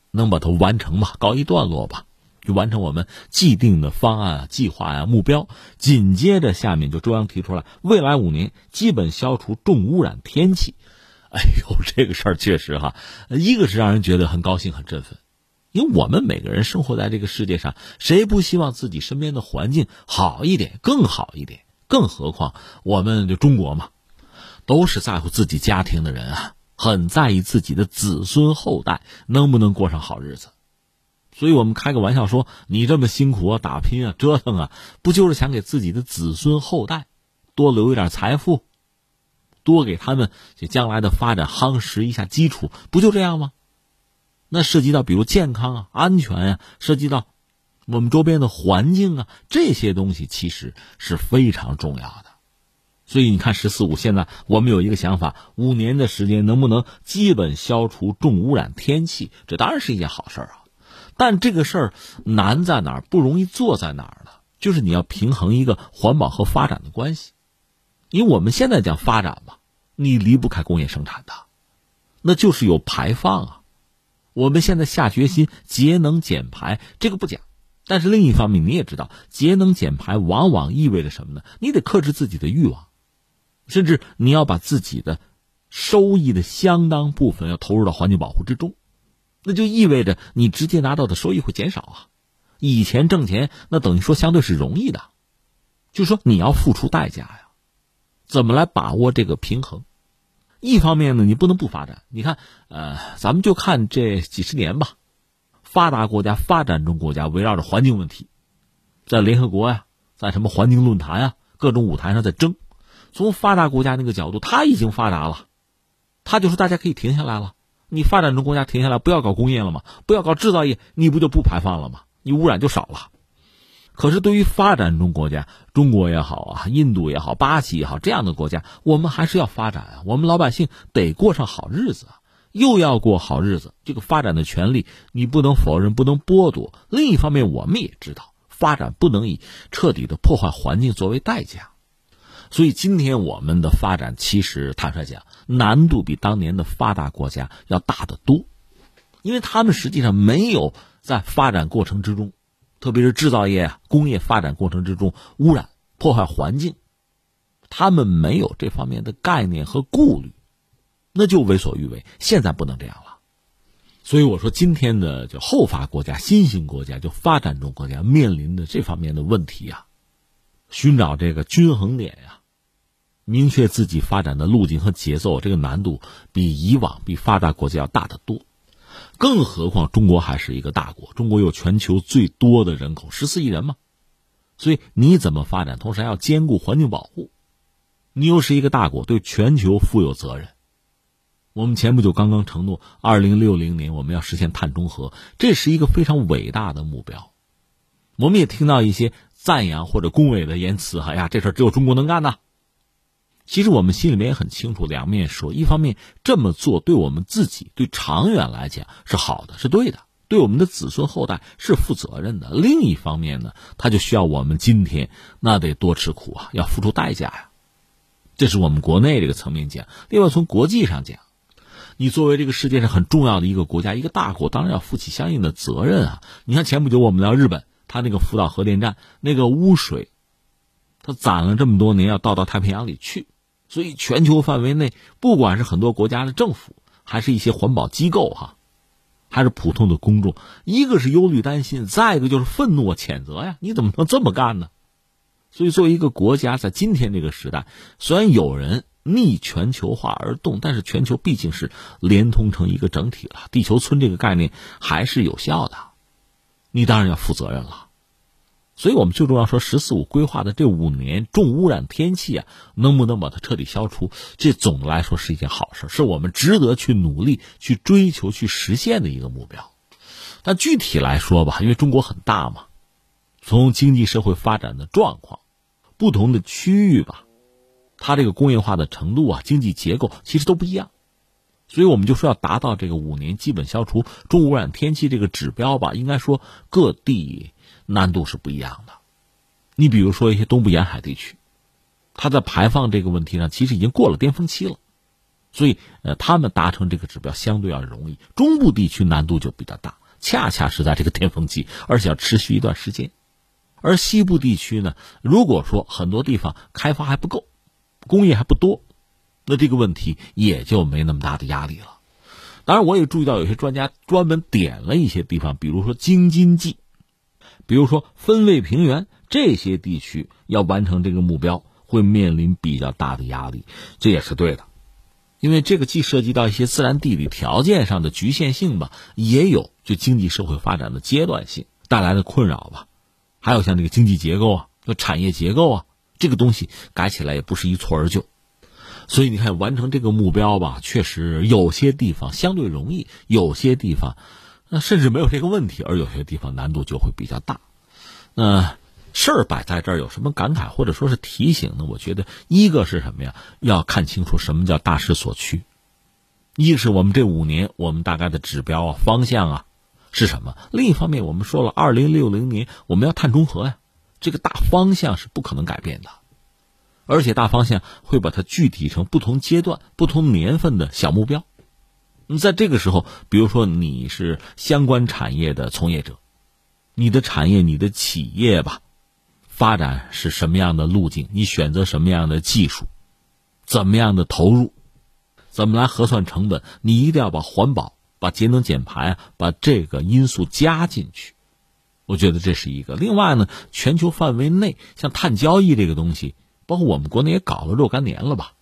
能把它完成吧，告一段落吧，就完成我们既定的方案、计划呀、目标。紧接着，下面就中央提出来，未来五年基本消除重污染天气。哎呦，这个事儿确实哈，一个是让人觉得很高兴、很振奋，因为我们每个人生活在这个世界上，谁不希望自己身边的环境好一点、更好一点？更何况我们就中国嘛，都是在乎自己家庭的人啊，很在意自己的子孙后代能不能过上好日子。所以我们开个玩笑说，你这么辛苦啊、打拼啊、折腾啊，不就是想给自己的子孙后代多留一点财富？多给他们这将来的发展夯实一下基础，不就这样吗？那涉及到比如健康啊、安全呀，涉及到我们周边的环境啊，这些东西其实是非常重要的。所以你看“十四五”，现在我们有一个想法：五年的时间能不能基本消除重污染天气？这当然是一件好事啊。但这个事儿难在哪儿？不容易做在哪儿呢？就是你要平衡一个环保和发展的关系。因为我们现在讲发展嘛，你离不开工业生产的，那就是有排放啊。我们现在下决心节能减排，这个不假。但是另一方面，你也知道，节能减排往往意味着什么呢？你得克制自己的欲望，甚至你要把自己的收益的相当部分要投入到环境保护之中，那就意味着你直接拿到的收益会减少啊。以前挣钱那等于说相对是容易的，就说你要付出代价呀。怎么来把握这个平衡？一方面呢，你不能不发展。你看，呃，咱们就看这几十年吧，发达国家、发展中国家围绕着环境问题，在联合国呀，在什么环境论坛啊，各种舞台上在争。从发达国家那个角度，他已经发达了，他就说大家可以停下来了。你发展中国家停下来，不要搞工业了吗？不要搞制造业，你不就不排放了吗？你污染就少了。可是对于发展中国家，中国也好啊，印度也好，巴西也好，这样的国家，我们还是要发展啊。我们老百姓得过上好日子啊，又要过好日子。这个发展的权利，你不能否认，不能剥夺。另一方面，我们也知道，发展不能以彻底的破坏环境作为代价。所以，今天我们的发展，其实坦率讲，难度比当年的发达国家要大得多，因为他们实际上没有在发展过程之中，特别是制造业、工业发展过程之中污染、破坏环境，他们没有这方面的概念和顾虑，那就为所欲为。现在不能这样了，所以我说，今天的就后发国家、新兴国家，就发展中国家面临的这方面的问题啊，寻找这个均衡点呀。明确自己发展的路径和节奏，这个难度比以往比发达国家要大得多。更何况中国还是一个大国，中国有全球最多的人口，十四亿人嘛。所以你怎么发展，同时还要兼顾环境保护。你又是一个大国，对全球负有责任。我们前不久刚刚承诺，二零六零年我们要实现碳中和，这是一个非常伟大的目标。我们也听到一些赞扬或者恭维的言辞，哎呀，这事只有中国能干呐。其实我们心里面也很清楚，两面说。一方面这么做对我们自己、对长远来讲是好的，是对的，对我们的子孙后代是负责任的。另一方面呢，他就需要我们今天那得多吃苦啊，要付出代价呀。这是我们国内这个层面讲。另外从国际上讲，你作为这个世界上很重要的一个国家、一个大国，当然要负起相应的责任啊。你看前不久我们聊日本，他那个福岛核电站那个污水，它攒了这么多年，要倒到太平洋里去。所以，全球范围内，不管是很多国家的政府，还是一些环保机构，哈，还是普通的公众，一个是忧虑担心，再一个就是愤怒谴责呀！你怎么能这么干呢？所以，作为一个国家，在今天这个时代，虽然有人逆全球化而动，但是全球毕竟是连通成一个整体了，地球村这个概念还是有效的，你当然要负责任了。所以我们最重要说“十四五”规划的这五年重污染天气啊，能不能把它彻底消除？这总的来说是一件好事，是我们值得去努力、去追求、去实现的一个目标。但具体来说吧，因为中国很大嘛，从经济社会发展的状况，不同的区域吧，它这个工业化的程度啊、经济结构其实都不一样。所以我们就说要达到这个五年基本消除重污染天气这个指标吧，应该说各地。难度是不一样的，你比如说一些东部沿海地区，它在排放这个问题上其实已经过了巅峰期了，所以呃，他们达成这个指标相对要容易。中部地区难度就比较大，恰恰是在这个巅峰期，而且要持续一段时间。而西部地区呢，如果说很多地方开发还不够，工业还不多，那这个问题也就没那么大的压力了。当然，我也注意到有些专家专门点了一些地方，比如说京津冀。比如说，分位平原这些地区要完成这个目标，会面临比较大的压力，这也是对的，因为这个既涉及到一些自然地理条件上的局限性吧，也有就经济社会发展的阶段性带来的困扰吧，还有像这个经济结构啊、就产业结构啊，这个东西改起来也不是一蹴而就，所以你看，完成这个目标吧，确实有些地方相对容易，有些地方。那甚至没有这个问题，而有些地方难度就会比较大。那事儿摆在这儿，有什么感慨或者说是提醒呢？我觉得一个是什么呀？要看清楚什么叫大势所趋。一是我们这五年我们大概的指标啊、方向啊是什么？另一方面，我们说了，二零六零年我们要碳中和呀，这个大方向是不可能改变的，而且大方向会把它具体成不同阶段、不同年份的小目标。你在这个时候，比如说你是相关产业的从业者，你的产业、你的企业吧，发展是什么样的路径？你选择什么样的技术？怎么样的投入？怎么来核算成本？你一定要把环保、把节能减排，把这个因素加进去。我觉得这是一个。另外呢，全球范围内像碳交易这个东西，包括我们国内也搞了若干年了吧。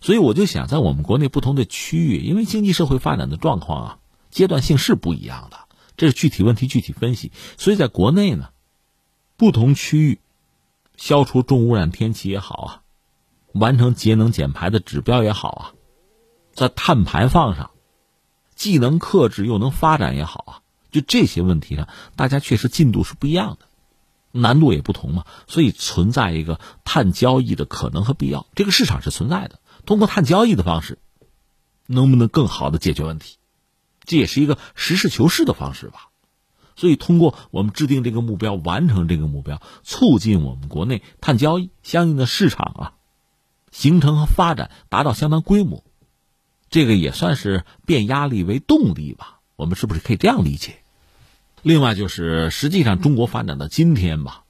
所以我就想，在我们国内不同的区域，因为经济社会发展的状况啊，阶段性是不一样的，这是具体问题具体分析。所以在国内呢，不同区域消除重污染天气也好啊。完成节能减排的指标也好啊，在碳排放上，既能克制又能发展也好啊，就这些问题上，大家确实进度是不一样的，难度也不同嘛，所以存在一个碳交易的可能和必要。这个市场是存在的，通过碳交易的方式，能不能更好的解决问题？这也是一个实事求是的方式吧。所以，通过我们制定这个目标，完成这个目标，促进我们国内碳交易相应的市场啊。形成和发展达到相当规模，这个也算是变压力为动力吧？我们是不是可以这样理解？另外就是，实际上中国发展到今天吧，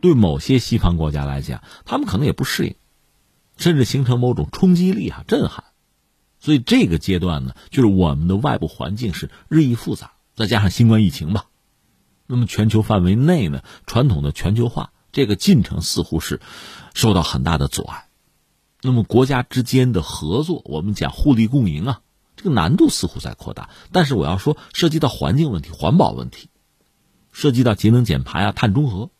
对某些西方国家来讲，他们可能也不适应，甚至形成某种冲击力啊、震撼。所以这个阶段呢，就是我们的外部环境是日益复杂，再加上新冠疫情吧，那么全球范围内呢，传统的全球化这个进程似乎是受到很大的阻碍。那么国家之间的合作，我们讲互利共赢啊，这个难度似乎在扩大。但是我要说，涉及到环境问题、环保问题，涉及到节能减排啊、碳中和，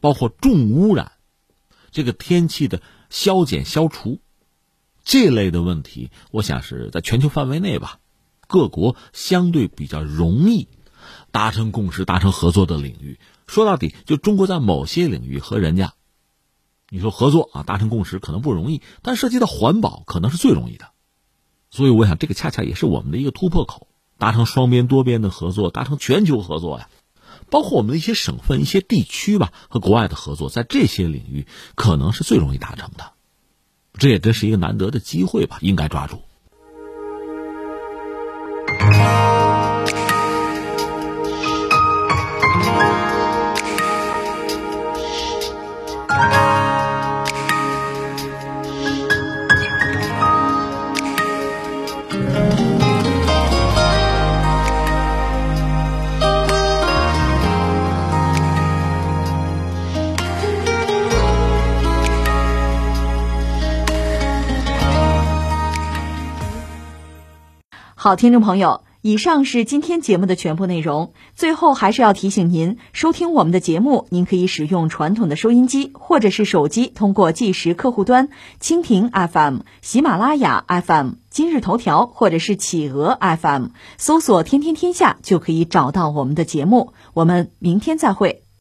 包括重污染，这个天气的消减消除，这类的问题，我想是在全球范围内吧，各国相对比较容易达成共识、达成合作的领域。说到底，就中国在某些领域和人家。你说合作啊，达成共识可能不容易，但涉及到环保可能是最容易的，所以我想这个恰恰也是我们的一个突破口，达成双边、多边的合作，达成全球合作呀，包括我们的一些省份、一些地区吧，和国外的合作，在这些领域可能是最容易达成的，这也真是一个难得的机会吧，应该抓住。好，听众朋友，以上是今天节目的全部内容。最后还是要提醒您，收听我们的节目，您可以使用传统的收音机或者是手机，通过计时客户端、蜻蜓 FM、喜马拉雅 FM、今日头条或者是企鹅 FM 搜索“天天天下”，就可以找到我们的节目。我们明天再会。